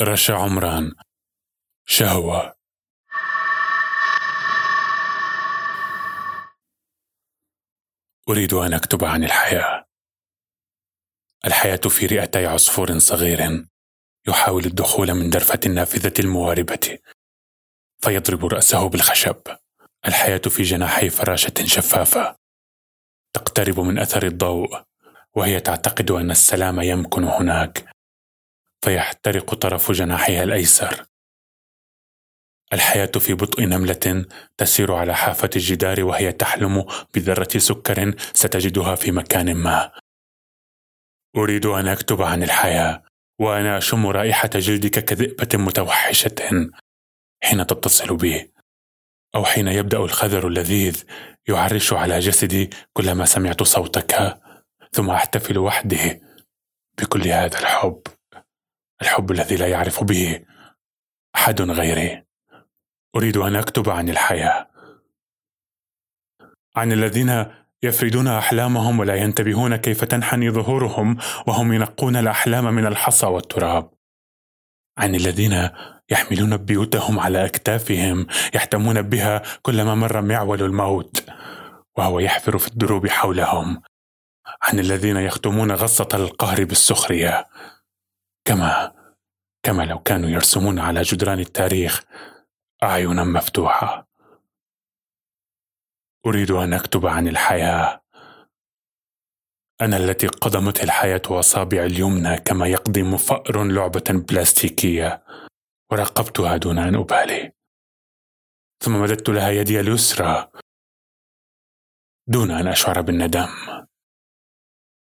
رشا عمران. شهوة. أريد أن أكتب عن الحياة. الحياة في رئتي عصفور صغير يحاول الدخول من درفة النافذة المواربة فيضرب رأسه بالخشب. الحياة في جناحي فراشة شفافة تقترب من أثر الضوء وهي تعتقد أن السلام يمكن هناك. فيحترق طرف جناحها الأيسر الحياة في بطء نملة تسير على حافة الجدار وهي تحلم بذرة سكر ستجدها في مكان ما. أريد أن أكتب عن الحياة وأنا أشم رائحة جلدك كذئبة متوحشة حين تتصل بي أو حين يبدأ الخذر اللذيذ يعرش على جسدي كلما سمعت صوتك ثم أحتفل وحدي بكل هذا الحب الحب الذي لا يعرف به أحد غيري. أريد أن أكتب عن الحياة. عن الذين يفردون أحلامهم ولا ينتبهون كيف تنحني ظهورهم وهم ينقون الأحلام من الحصى والتراب. عن الذين يحملون بيوتهم على أكتافهم يحتمون بها كلما مر معول الموت وهو يحفر في الدروب حولهم. عن الذين يختمون غصة القهر بالسخرية. كما كما لو كانوا يرسمون على جدران التاريخ أعينا مفتوحة. أريد أن أكتب عن الحياة. أنا التي قضمت الحياة أصابع اليمنى كما يقضم فأر لعبة بلاستيكية. وراقبتها دون أن أبالي. ثم مددت لها يدي اليسرى دون أن أشعر بالندم.